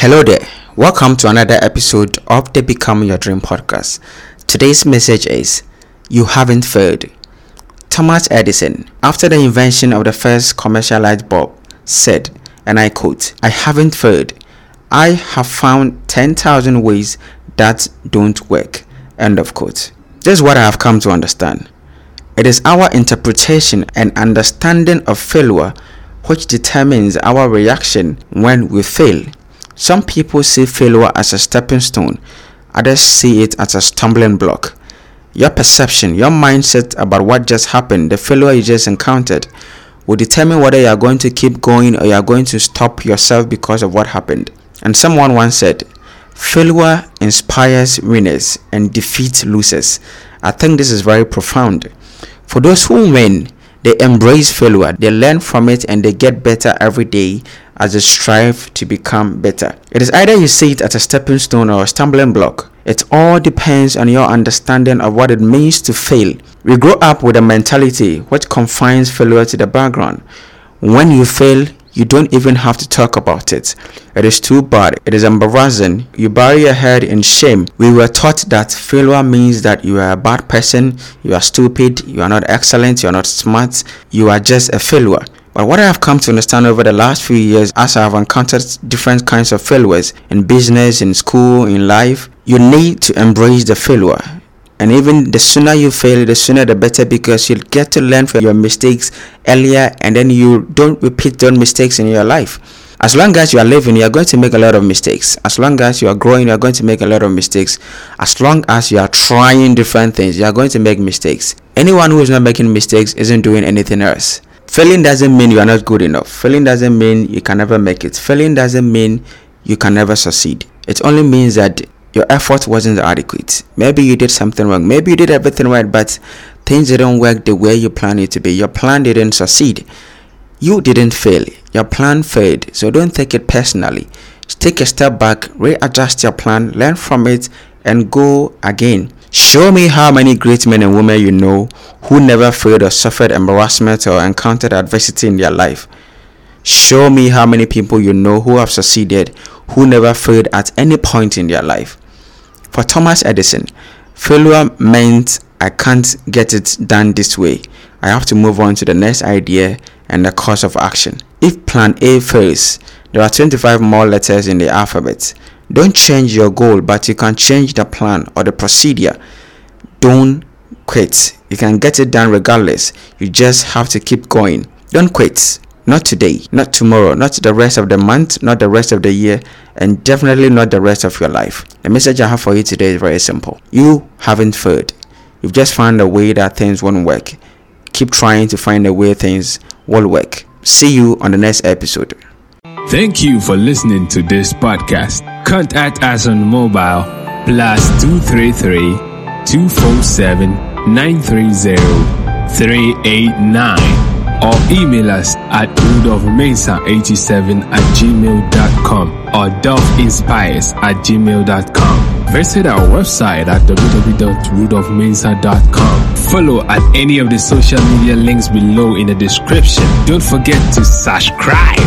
Hello there. Welcome to another episode of the Become Your Dream podcast. Today's message is You haven't failed. Thomas Edison, after the invention of the first commercial light bulb, said, and I quote, I haven't failed. I have found 10,000 ways that don't work. End of quote. This is what I have come to understand. It is our interpretation and understanding of failure which determines our reaction when we fail. Some people see failure as a stepping stone, others see it as a stumbling block. Your perception, your mindset about what just happened, the failure you just encountered, will determine whether you are going to keep going or you are going to stop yourself because of what happened. And someone once said, Failure inspires winners and defeats losers. I think this is very profound. For those who win, they embrace failure, they learn from it, and they get better every day as they strive to become better. It is either you see it as a stepping stone or a stumbling block. It all depends on your understanding of what it means to fail. We grow up with a mentality which confines failure to the background. When you fail, you don't even have to talk about it. It is too bad. It is embarrassing. You bury your head in shame. We were taught that failure means that you are a bad person, you are stupid, you are not excellent, you are not smart, you are just a failure. But what I have come to understand over the last few years as I have encountered different kinds of failures in business, in school, in life, you need to embrace the failure. And even the sooner you fail, the sooner the better because you'll get to learn from your mistakes earlier and then you don't repeat those mistakes in your life. As long as you are living, you are going to make a lot of mistakes. As long as you are growing, you are going to make a lot of mistakes. As long as you are trying different things, you are going to make mistakes. Anyone who is not making mistakes isn't doing anything else. Failing doesn't mean you are not good enough. Failing doesn't mean you can never make it. Failing doesn't mean you can never succeed. It only means that your effort wasn't adequate. Maybe you did something wrong. Maybe you did everything right, but things didn't work the way you planned it to be. Your plan didn't succeed. You didn't fail. Your plan failed. So don't take it personally. Just take a step back, readjust your plan, learn from it, and go again. Show me how many great men and women you know who never failed or suffered embarrassment or encountered adversity in their life. Show me how many people you know who have succeeded who never failed at any point in their life. For Thomas Edison, failure meant I can't get it done this way. I have to move on to the next idea and the course of action. If plan A fails, there are 25 more letters in the alphabet. Don't change your goal, but you can change the plan or the procedure. Don't quit. You can get it done regardless. You just have to keep going. Don't quit. Not today, not tomorrow, not the rest of the month, not the rest of the year, and definitely not the rest of your life. The message I have for you today is very simple. You haven't failed. You've just found a way that things won't work. Keep trying to find a way things will work. See you on the next episode. Thank you for listening to this podcast. Contact us on mobile plus 233 247 930 389 or email us at rudolphmesa87 at gmail.com or dolphinspires at gmail.com. Visit our website at www.rudolphmensa.com. Follow at any of the social media links below in the description. Don't forget to subscribe.